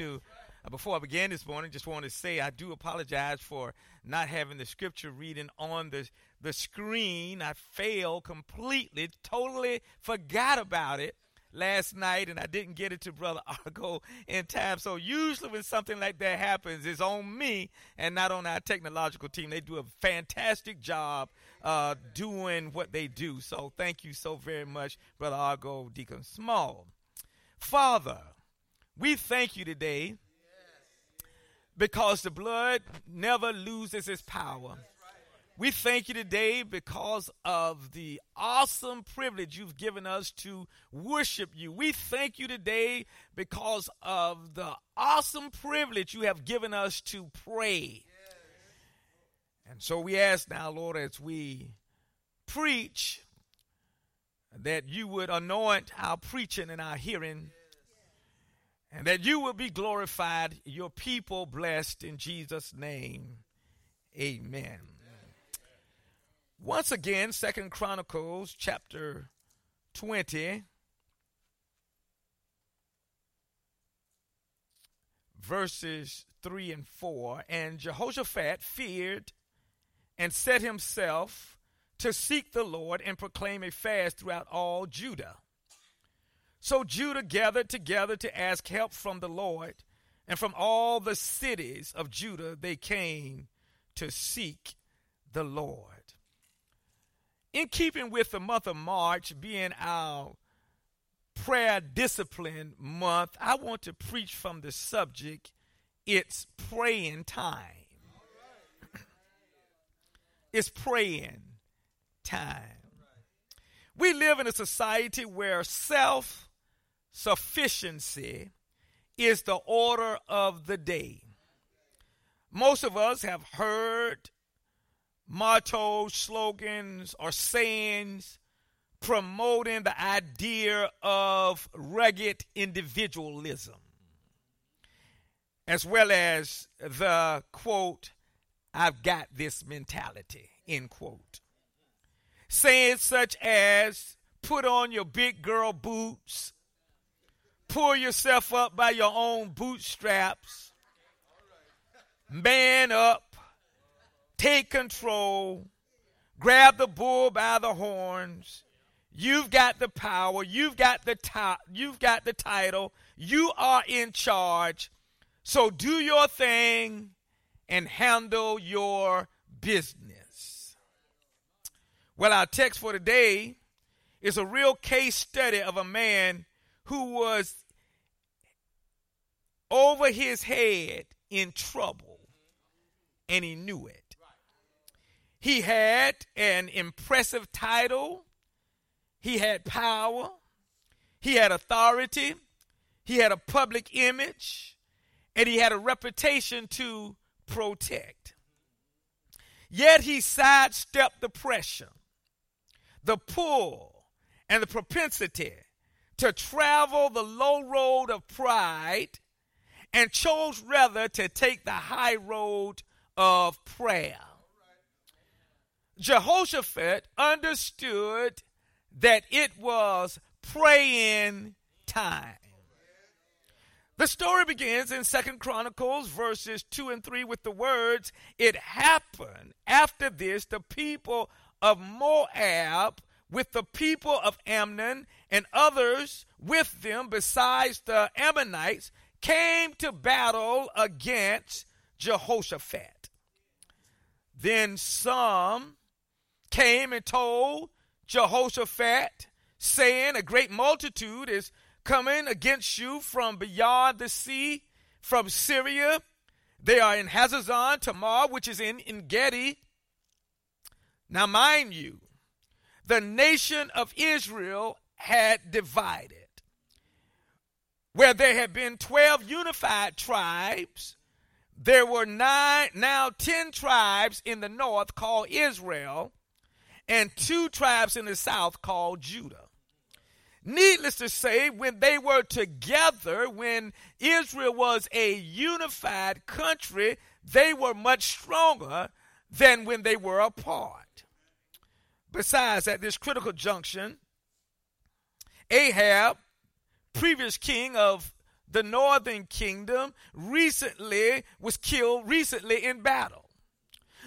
to. Uh, before I began this morning, just want to say I do apologize for not having the scripture reading on the the screen. I failed completely, totally forgot about it last night, and I didn't get it to Brother Argo in time. So usually when something like that happens, it's on me and not on our technological team. They do a fantastic job uh, doing what they do. So thank you so very much, Brother Argo, Deacon Small. Father, we thank you today because the blood never loses its power. We thank you today because of the awesome privilege you've given us to worship you. We thank you today because of the awesome privilege you have given us to pray. And so we ask now, Lord, as we preach, that you would anoint our preaching and our hearing, and that you will be glorified, your people blessed in Jesus' name. Amen. Once again, Second Chronicles chapter 20, verses 3 and 4. And Jehoshaphat feared and set himself to seek the Lord and proclaim a fast throughout all Judah. So Judah gathered together to ask help from the Lord, and from all the cities of Judah they came to seek the Lord. In keeping with the month of March being our prayer discipline month, I want to preach from the subject it's praying time. it's praying time. We live in a society where self sufficiency is the order of the day. Most of us have heard mottos, slogans, or sayings promoting the idea of rugged individualism, as well as the quote, I've got this mentality, end quote. Sayings such as, put on your big girl boots, pull yourself up by your own bootstraps, man up, take control, grab the bull by the horns. You've got the power, you've got the top, you've got the title, you are in charge. So do your thing and handle your business. Well, our text for today is a real case study of a man who was over his head in trouble and he knew it. He had an impressive title, he had power, he had authority, he had a public image, and he had a reputation to protect. Yet he sidestepped the pressure, the pull, and the propensity to travel the low road of pride and chose rather to take the high road of prayer. Jehoshaphat understood that it was praying time. The story begins in Second Chronicles verses 2 and 3 with the words, It happened after this, the people of Moab with the people of Ammon and others with them besides the Ammonites came to battle against Jehoshaphat. Then some came and told Jehoshaphat, saying, A great multitude is coming against you from beyond the sea, from Syria. They are in Hazazon Tamar, which is in Engedi. Now, mind you, the nation of Israel had divided. Where there had been 12 unified tribes, there were nine, now 10 tribes in the north called Israel and two tribes in the south called Judah. Needless to say, when they were together, when Israel was a unified country, they were much stronger than when they were apart. Besides, at this critical junction, Ahab, previous king of the northern kingdom, recently was killed recently in battle.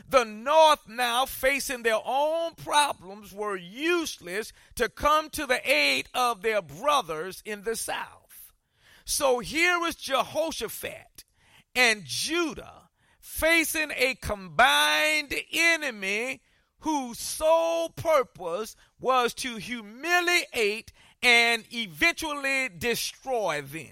The North, now facing their own problems, were useless to come to the aid of their brothers in the South. So here was Jehoshaphat and Judah facing a combined enemy whose sole purpose was to humiliate and eventually destroy them.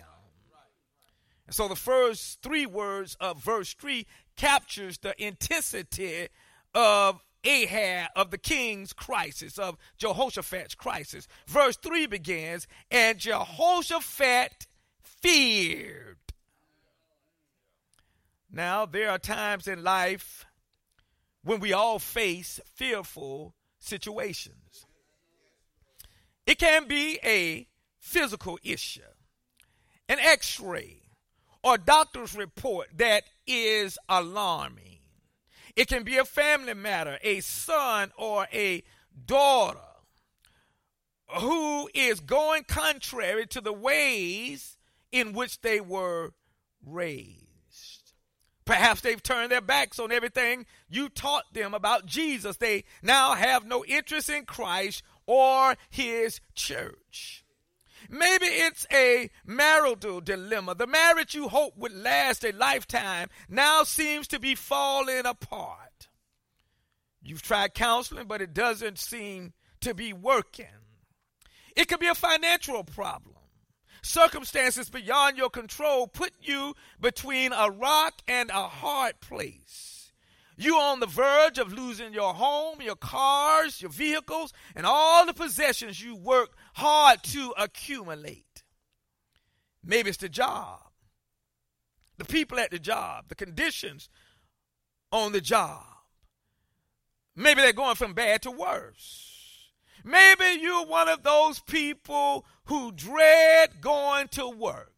And So the first three words of verse 3 captures the intensity of Ahab, of the king's crisis, of Jehoshaphat's crisis. Verse 3 begins, and Jehoshaphat feared. Now, there are times in life when we all face fearful situations. It can be a physical issue, an x ray, or doctor's report that is alarming. It can be a family matter, a son or a daughter who is going contrary to the ways in which they were raised. Perhaps they've turned their backs on everything you taught them about Jesus. They now have no interest in Christ or his church. Maybe it's a marital dilemma. The marriage you hoped would last a lifetime now seems to be falling apart. You've tried counseling, but it doesn't seem to be working. It could be a financial problem. Circumstances beyond your control put you between a rock and a hard place. You're on the verge of losing your home, your cars, your vehicles, and all the possessions you work hard to accumulate. Maybe it's the job, the people at the job, the conditions on the job. Maybe they're going from bad to worse. Maybe you're one of those people who dread going to work.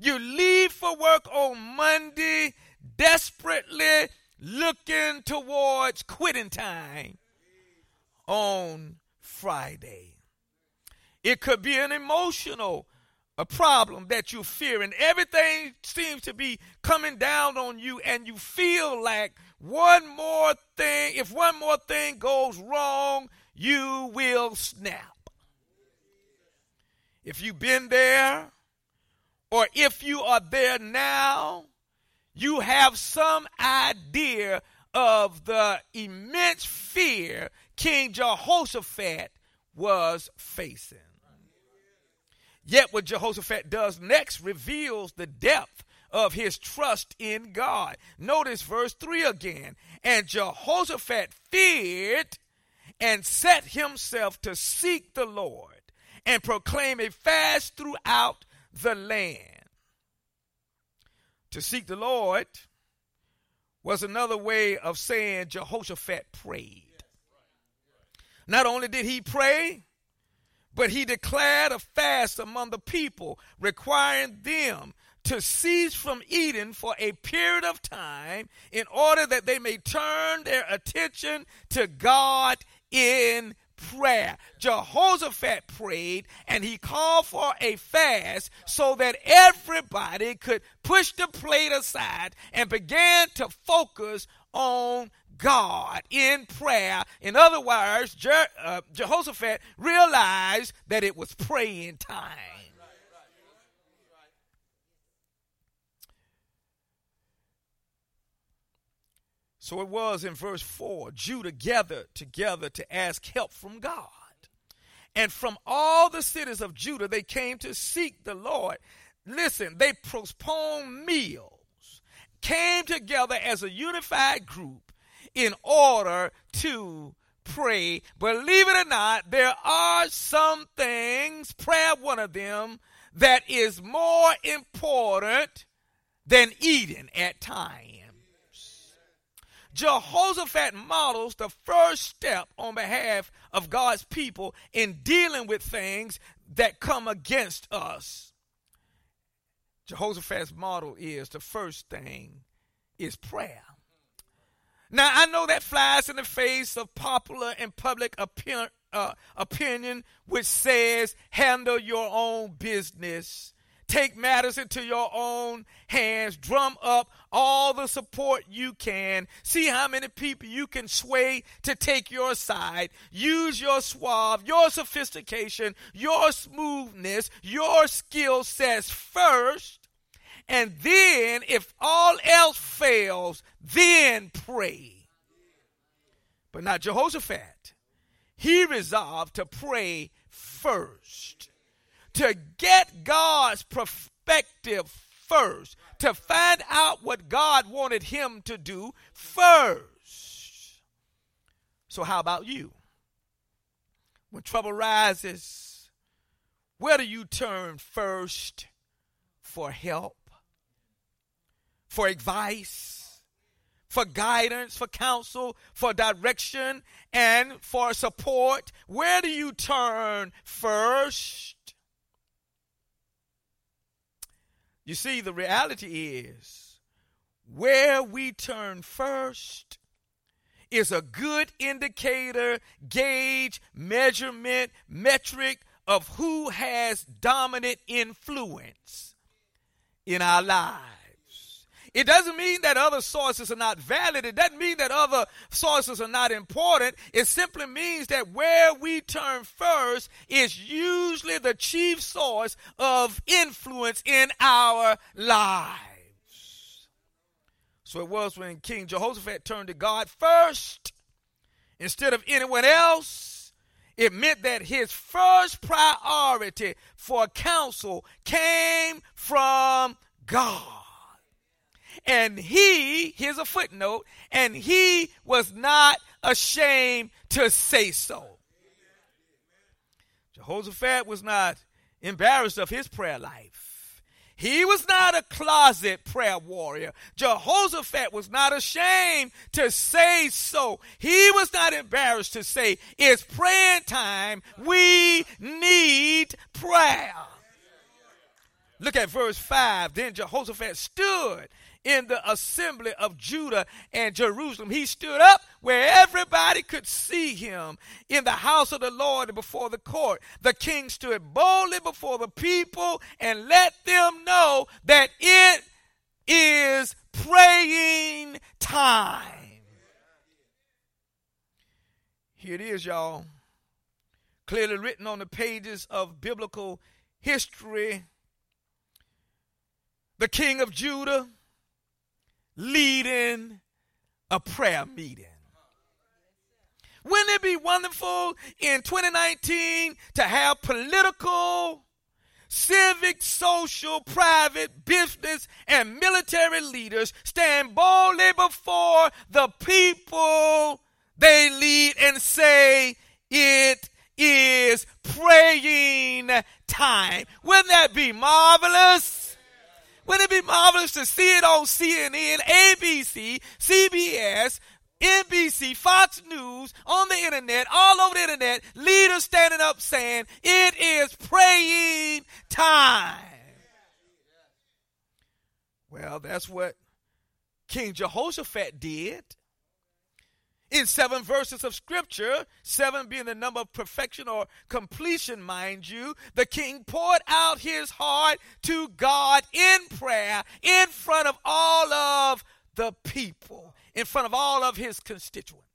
You leave for work on Monday desperately looking towards quitting time on Friday. It could be an emotional a problem that you fear and everything seems to be coming down on you and you feel like one more thing if one more thing goes wrong you will snap if you've been there or if you are there now you have some idea of the immense fear King Jehoshaphat was facing. Yet, what Jehoshaphat does next reveals the depth of his trust in God. Notice verse 3 again. And Jehoshaphat feared and set himself to seek the Lord and proclaim a fast throughout the land to seek the Lord was another way of saying Jehoshaphat prayed. Not only did he pray, but he declared a fast among the people, requiring them to cease from eating for a period of time in order that they may turn their attention to God in prayer. Jehoshaphat prayed and he called for a fast so that everybody could push the plate aside and began to focus on God in prayer. In other words, Je- uh, Jehoshaphat realized that it was praying time. So it was in verse 4 Judah gathered together to ask help from God. And from all the cities of Judah, they came to seek the Lord. Listen, they postponed meals, came together as a unified group in order to pray. Believe it or not, there are some things, prayer one of them, that is more important than eating at times. Jehoshaphat models the first step on behalf of God's people in dealing with things that come against us. Jehoshaphat's model is the first thing is prayer. Now, I know that flies in the face of popular and public opinion, uh, opinion which says handle your own business take matters into your own hands. Drum up all the support you can. See how many people you can sway to take your side. Use your suave, your sophistication, your smoothness, your skill sets first. And then, if all else fails, then pray. But not Jehoshaphat. He resolved to pray first, to get God's perspective first, to find out what God wanted him to do first. So, how about you? When trouble rises, where do you turn first for help, for advice, for guidance, for counsel, for direction, and for support? Where do you turn first? You see, the reality is where we turn first is a good indicator, gauge, measurement, metric of who has dominant influence in our lives. It doesn't mean that other sources are not valid. It doesn't mean that other sources are not important. It simply means that where we turn first is usually the chief source of influence in our lives. So it was when King Jehoshaphat turned to God first instead of anyone else. It meant that his first priority for counsel came from God. And he, here's a footnote, and he was not ashamed to say so. Jehoshaphat was not embarrassed of his prayer life. He was not a closet prayer warrior. Jehoshaphat was not ashamed to say so. He was not embarrassed to say, It's prayer time. We need prayer. Look at verse 5. Then Jehoshaphat stood in the assembly of Judah and Jerusalem. He stood up where everybody could see him in the house of the Lord and before the court. The king stood boldly before the people and let them know that it is praying time. Here it is, y'all. Clearly written on the pages of biblical history. The king of Judah leading a prayer meeting. Wouldn't it be wonderful in 2019 to have political, civic, social, private, business, and military leaders stand boldly before the people they lead and say, It is praying time. Wouldn't that be marvelous? Wouldn't it be marvelous to see it on CNN, ABC, CBS, NBC, Fox News, on the internet, all over the internet, leaders standing up saying, it is praying time. Well, that's what King Jehoshaphat did in seven verses of scripture, seven being the number of perfection or completion, mind you, the king poured out his heart to God in prayer in front of all of the people, in front of all of his constituents.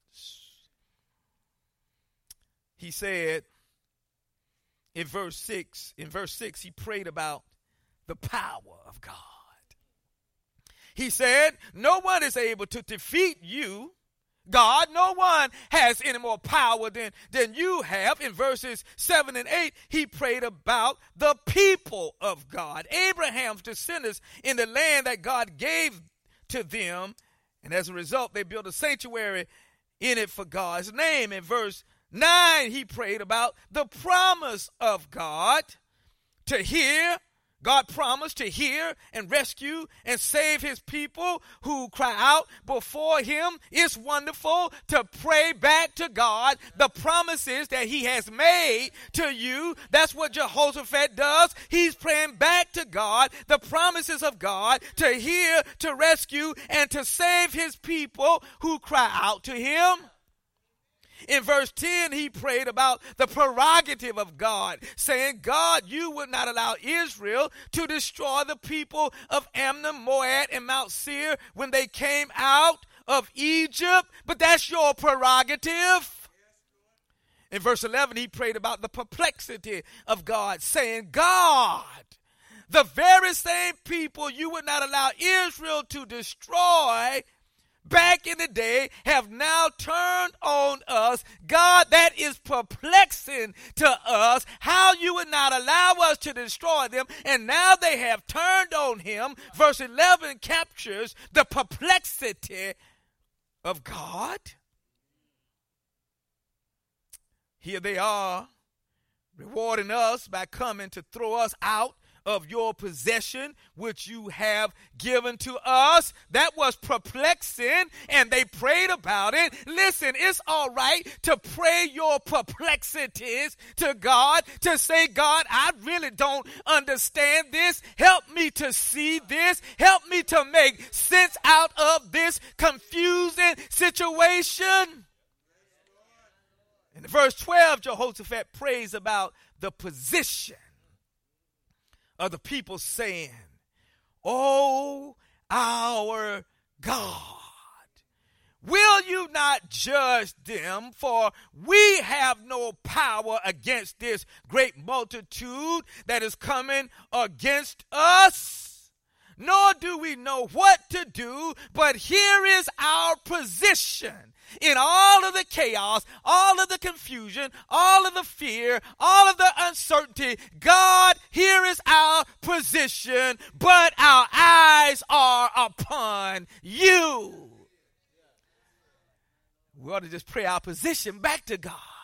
He said in verse 6, in verse 6, he prayed about the power of God. He said, No one is able to defeat you God. No one has any more power than, than you have. In verses 7 and 8, he prayed about the people of God, Abraham's descendants in the land that God gave to them. And as a result, they built a sanctuary in it for God's name. In verse 9, he prayed about the promise of God to hear God promised to hear and rescue and save his people who cry out before him. It's wonderful to pray back to God the promises that he has made to you. That's what Jehoshaphat does. He's praying back to God the promises of God to hear, to rescue, and to save his people who cry out to him. In verse 10, he prayed about the prerogative of God, saying, God, you would not allow Israel to destroy the people of Ammon, Moab, and Mount Seir when they came out of Egypt, but that's your prerogative. In verse 11, he prayed about the perplexity of God, saying, God, the very same people you would not allow Israel to destroy back in the day have now turned on us. God, that is perplexing to us how you would not allow us to destroy them. And now they have turned on him. Verse 11 captures the perplexity of God. Here they are rewarding us by coming to throw us out of your possession, which you have given to us. That was perplexing, and they prayed about it. Listen, it's all right to pray your perplexities to God, to say, God, I really don't understand this. Help me to see this. Help me to make sense out of this confusing situation. In verse 12, Jehoshaphat prays about the position of the people saying, Oh, our God, will you not judge them? For we have no power against this great multitude that is coming against us nor do we know what to do, but here is our position in all of the chaos, all of the confusion, all of the fear, all of the uncertainty. God, here is our position, but our eyes are upon you. We ought to just pray our position back to God.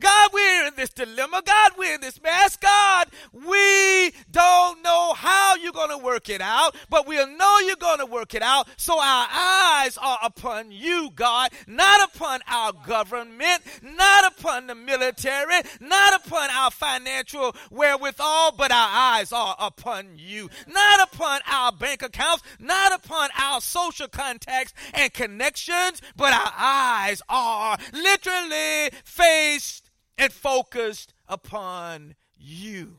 God, we're in this dilemma. God, we're in this mess. God, we don't know how you're going to work it out, but we'll know you're going to work it out. So our eyes are upon you, God, not upon our government, not upon the military, not upon our financial wherewithal, but our eyes are upon you, not upon our bank accounts, not upon our social contacts and connections, but our eyes are literally faced and focused upon you.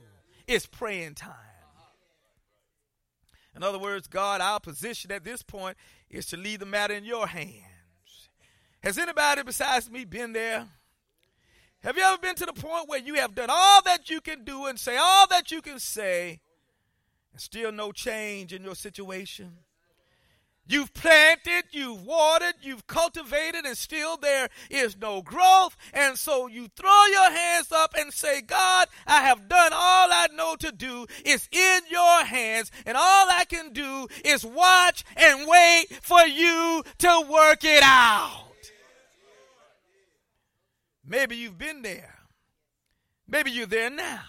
It's praying time. In other words, God, our position at this point is to leave the matter in your hands. Has anybody besides me been there? Have you ever been to the point where you have done all that you can do and say all that you can say and still no change in your situation? You've planted, you've watered, you've cultivated, and still there is no growth. And so you throw your hands up and say, God, I have done all I know to do. It's in your hands. And all I can do is watch and wait for you to work it out. Maybe you've been there. Maybe you're there now.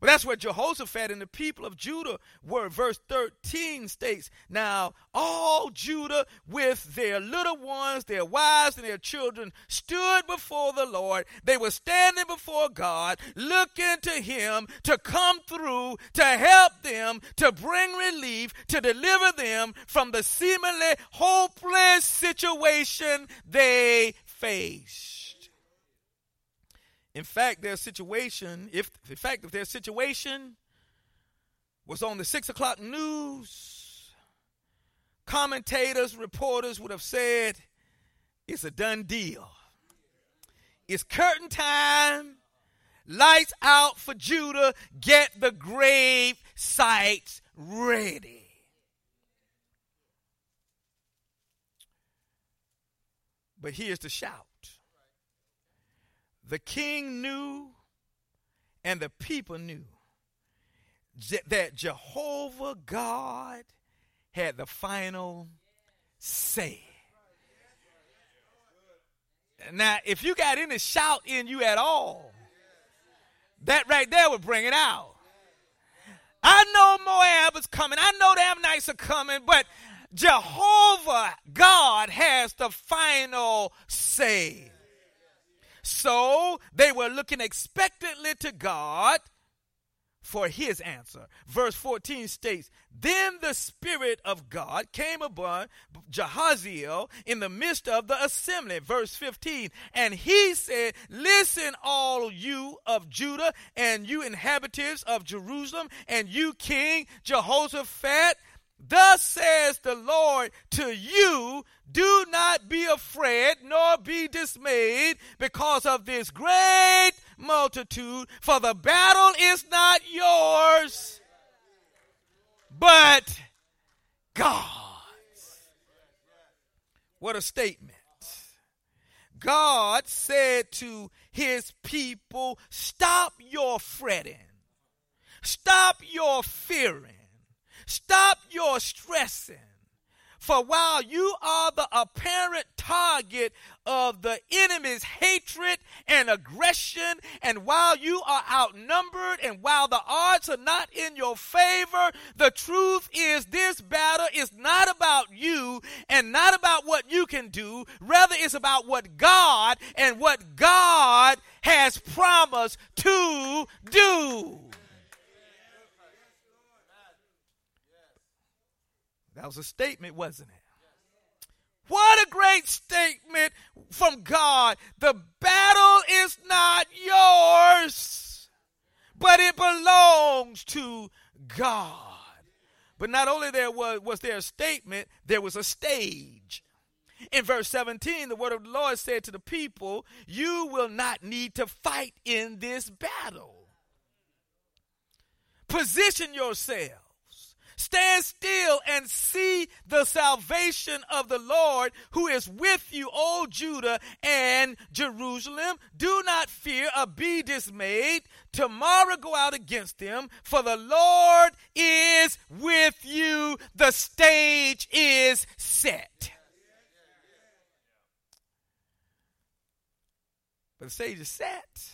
That's where Jehoshaphat and the people of Judah were. Verse 13 states, Now all Judah with their little ones, their wives, and their children stood before the Lord. They were standing before God, looking to Him to come through, to help them, to bring relief, to deliver them from the seemingly hopeless situation they faced. In fact, their situation, if in fact, if their situation was on the six o'clock news, commentators, reporters would have said it's a done deal. It's curtain time. Lights out for Judah. Get the grave sites ready. But here's the shout the king knew and the people knew that Jehovah God had the final say. Now, if you got any shout in you at all, that right there would bring it out. I know Moab is coming. I know the Ammonites are coming, but Jehovah God has the final say. So they were looking expectantly to God for his answer. Verse 14 states, Then the Spirit of God came upon Jehaziel in the midst of the assembly. Verse 15, and he said, Listen, all you of Judah, and you inhabitants of Jerusalem, and you King Jehoshaphat. Thus says the Lord to you, do not be afraid nor be dismayed because of this great multitude, for the battle is not yours, but God's. What a statement. God said to his people, Stop your fretting, stop your fearing, stop your stressing for while you are the apparent target of the enemy's hatred and aggression, and while you are outnumbered, and while the odds are not in your favor, the truth is this battle is not about you and not about what you can do. Rather, it's about what God and what God has promised to do. That was a statement, wasn't it? What a great statement from God. The battle is not yours, but it belongs to God. But not only there was, was there a statement, there was a stage. In verse 17, the word of the Lord said to the people, You will not need to fight in this battle. Position yourself Stand still and see the salvation of the Lord who is with you, O Judah and Jerusalem. Do not fear or be dismayed. Tomorrow go out against them, for the Lord is with you. The stage is set. But the stage is set,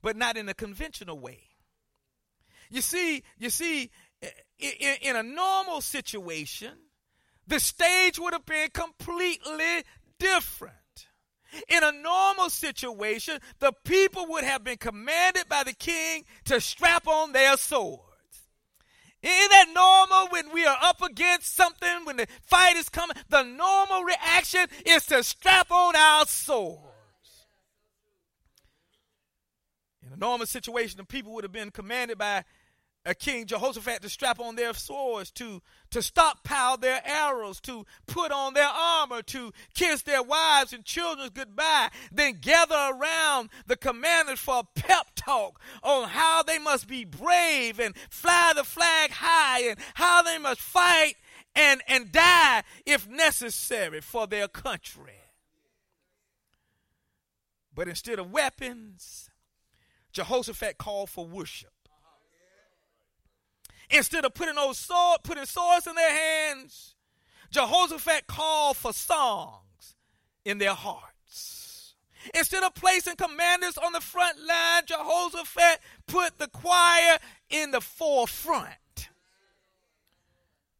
but not in a conventional way. You see, you see, in, in a normal situation, the stage would have been completely different. In a normal situation, the people would have been commanded by the king to strap on their swords. Isn't that normal when we are up against something, when the fight is coming? The normal reaction is to strap on our swords. In a normal situation, the people would have been commanded by A king Jehoshaphat to strap on their swords, to, to stockpile their arrows, to put on their armor, to kiss their wives and children goodbye, then gather around the commanders for a pep talk on how they must be brave and fly the flag high and how they must fight and, and die if necessary for their country. But instead of weapons, Jehoshaphat called for worship. Instead of putting those sword, putting swords in their hands, Jehoshaphat called for songs in their hearts. Instead of placing commanders on the front line, Jehoshaphat put the choir in the forefront.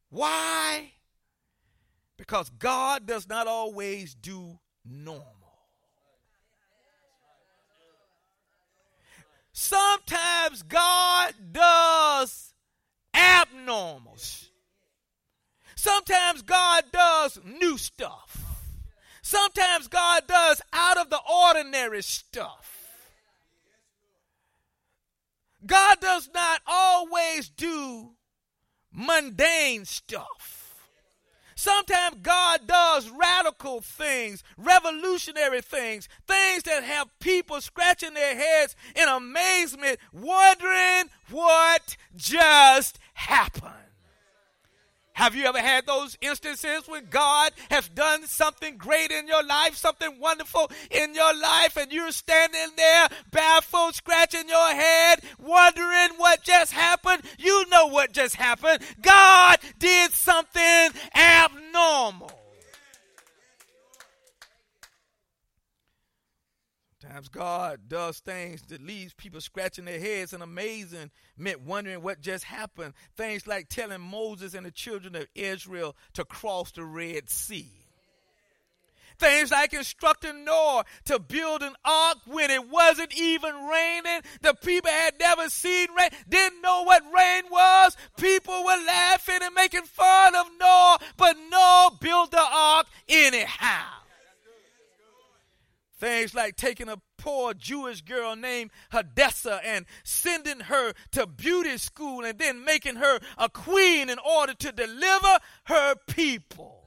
Why? Because God does not always do normal. Sometimes God does abnormals. Sometimes God does new stuff. Sometimes God does out of the ordinary stuff. God does not always do mundane stuff. Sometimes God does radical things, revolutionary things, things that have people scratching their heads in amazement, wondering what just happened. Have you ever had those instances when God has done something great in your life, something wonderful in your life, and you're standing there baffled, scratching your head, wondering what just happened? You know what just happened. God did something abnormal. God does things that leaves people scratching their heads and amazing, meant wondering what just happened. Things like telling Moses and the children of Israel to cross the Red Sea. Things like instructing Noah to build an ark when it wasn't even raining. The people had never seen rain, didn't know what rain was. People were laughing and making fun of Noah, but Noah built the ark anyhow. Things like taking a poor Jewish girl named Hadassah and sending her to beauty school and then making her a queen in order to deliver her people.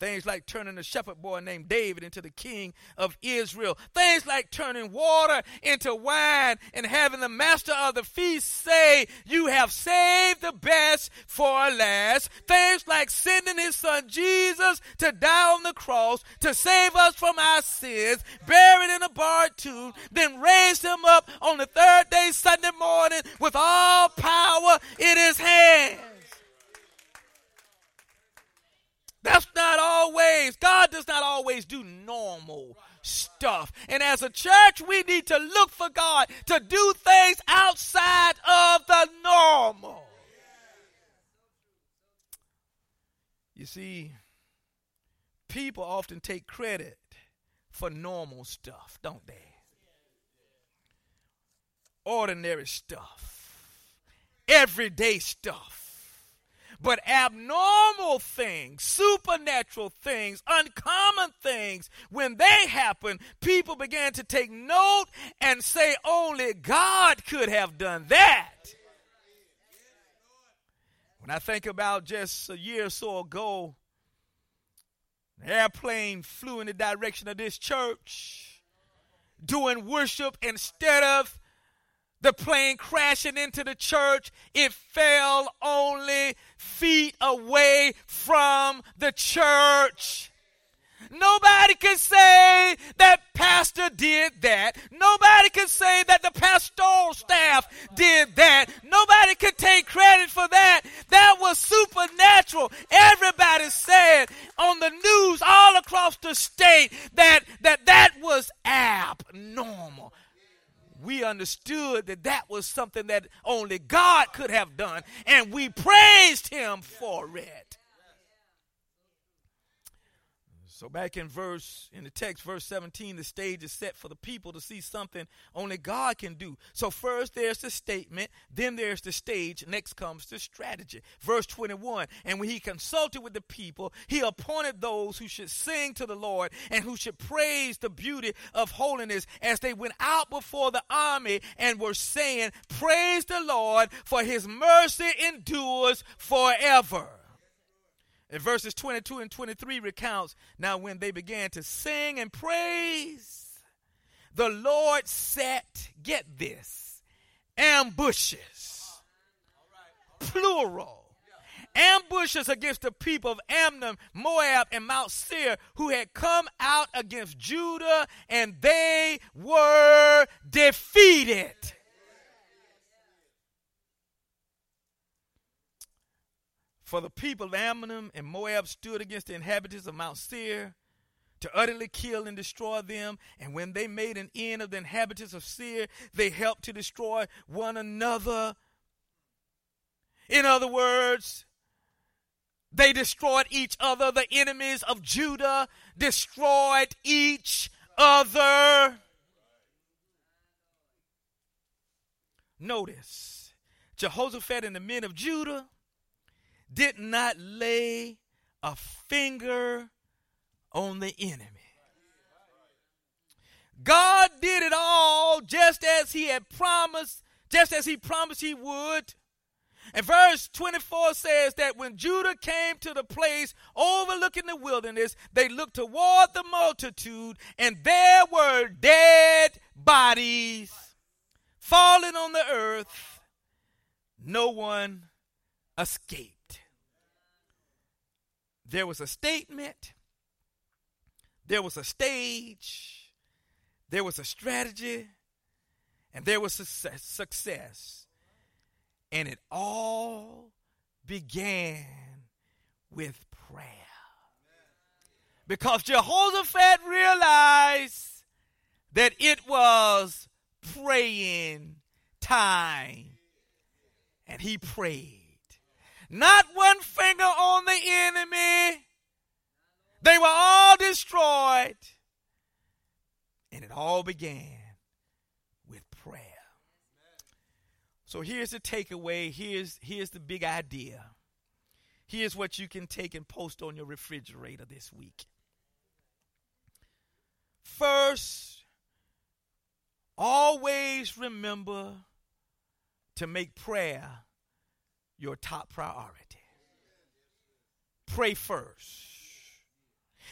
Things like turning a shepherd boy named David into the king of Israel. Things like turning water into wine and having the master of the feast say, You have saved the best for last. Things like sending his son Jesus to die on the cross to save us from our sins, buried in a barred tomb, then raised him up on the third day, Sunday morning, with all power in his hands. That's not always, God does not always do normal stuff. And as a church, we need to look for God to do things outside of the normal. You see, people often take credit for normal stuff, don't they? Ordinary stuff, everyday stuff. But abnormal things, supernatural things, uncommon things, when they happen, people began to take note and say only God could have done that. When I think about just a year or so ago, an airplane flew in the direction of this church doing worship instead of the plane crashing into the church, it fell only feet away from the church. Nobody can say that pastor did that. Nobody can say that the pastoral staff did that. Nobody can take credit for that. That was supernatural. Everybody said on the news all across the state that that, that was abnormal we understood that that was something that only God could have done, and we praised Him for it. So back in verse in the text verse 17 the stage is set for the people to see something only God can do. So first there's the statement, then there's the stage, next comes the strategy. Verse 21, and when he consulted with the people, he appointed those who should sing to the Lord and who should praise the beauty of holiness as they went out before the army and were saying, "Praise the Lord, for his mercy endures forever." And verses 22 and 23 recounts now when they began to sing and praise, the Lord set, get this, ambushes, plural, ambushes against the people of Ammon, Moab, and Mount Seir who had come out against Judah, and they were defeated. For the people of Ammon and Moab stood against the inhabitants of Mount Seir to utterly kill and destroy them. And when they made an end of the inhabitants of Seir, they helped to destroy one another. In other words, they destroyed each other. The enemies of Judah destroyed each other. Notice, Jehoshaphat and the men of Judah did not lay a finger on the enemy. God did it all just as he had promised, just as he promised he would. And verse 24 says that when Judah came to the place overlooking the wilderness, they looked toward the multitude, and there were dead bodies falling on the earth. No one escaped. There was a statement, there was a stage, there was a strategy, and there was success. And it all began with prayer. Because Jehoshaphat realized that it was praying time. And he prayed. Not one finger on the enemy. They were all destroyed. And it all began with prayer. So here's the takeaway. Here's, here's the big idea. Here's what you can take and post on your refrigerator this week. First, always remember to make prayer your top priority. Pray first.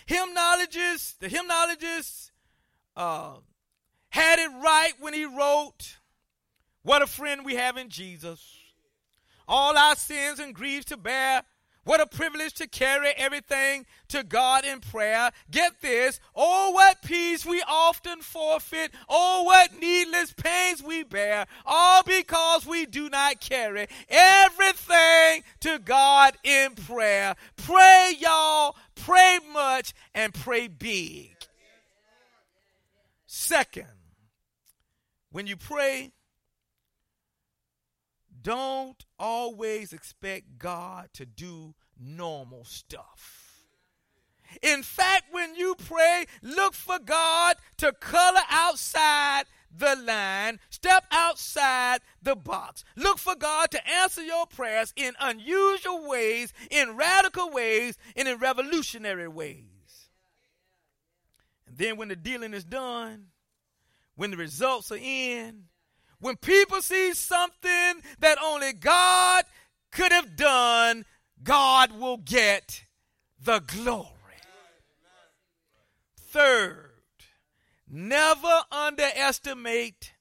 Hymnologists, the hymnologists uh, had it right when he wrote, What a friend we have in Jesus. All our sins and griefs to bear what a privilege to carry everything to God in prayer. Get this. Oh, what peace we often forfeit. Oh, what needless pains we bear. All because we do not carry everything to God in prayer. Pray, y'all. Pray much and pray big. Second, when you pray, don't always expect God to do normal stuff. In fact, when you pray, look for God to color outside the line, step outside the box. Look for God to answer your prayers in unusual ways, in radical ways, and in revolutionary ways. And then when the dealing is done, when the results are in, when people see something that only God could have done, God will get the glory. Third, never underestimate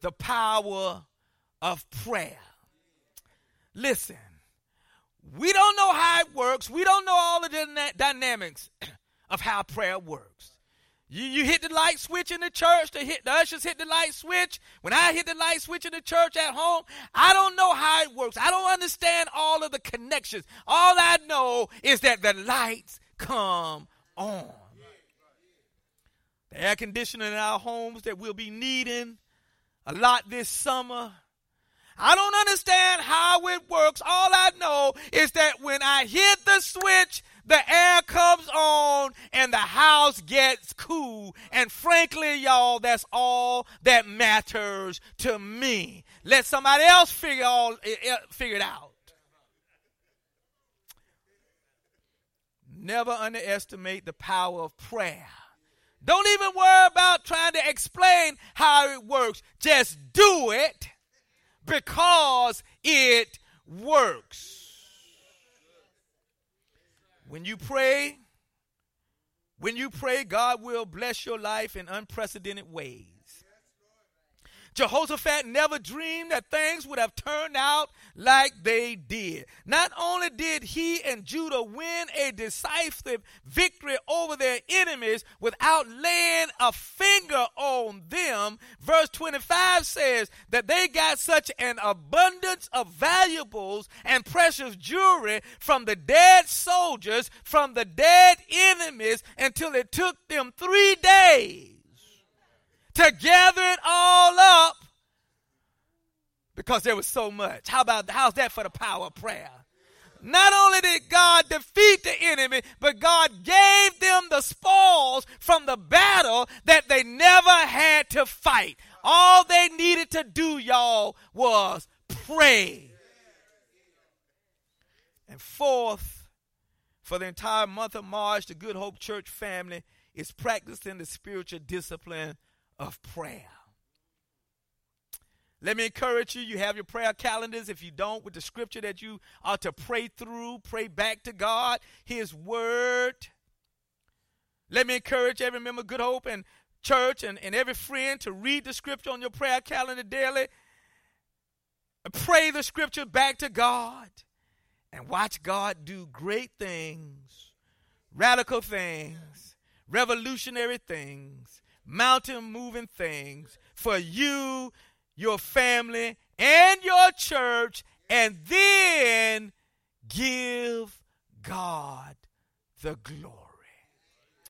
the power of prayer. Listen, we don't know how it works. We don't know all of the dynamics of how prayer works. You, you hit the light switch in the church, the, hit, the ushers hit the light switch. When I hit the light switch in the church at home, I don't know how it works. I don't understand all of the connections. All I know is that the lights come on. The air conditioning in our homes that we'll be needing a lot this summer. I don't understand how it works. All I know is that when I hit the switch, the air comes on and the house gets cool. And frankly, y'all, that's all that matters to me. Let somebody else figure all eh, eh, figure it out. Never underestimate the power of prayer. Don't even worry about trying to explain how it works. Just do it because it works. When you pray, when you pray, God will bless your life in unprecedented ways. Jehoshaphat never dreamed that things would have turned out like they did. Not only did he and Judah win a decisive victory over their enemies without laying a finger on them, verse 25 says that they got such an abundance of valuables and precious jewelry from the dead soldiers, from the dead enemies, until it took them three days to gather it all up because there was so much. How about how's that for the power of prayer? Not only did God defeat the enemy, but God gave them the spoils from the battle that they never had to fight. All they needed to do, y'all, was pray. And fourth, for the entire month of March, the Good Hope Church family is practicing the spiritual discipline of prayer. Let me encourage you. You have your prayer calendars. If you don't, with the scripture that you are to pray through, pray back to God, His Word. Let me encourage every member Good Hope and church and, and every friend to read the scripture on your prayer calendar daily. Pray the scripture back to God and watch God do great things, radical things, revolutionary things mountain moving things for you, your family, and your church, and then give God the glory.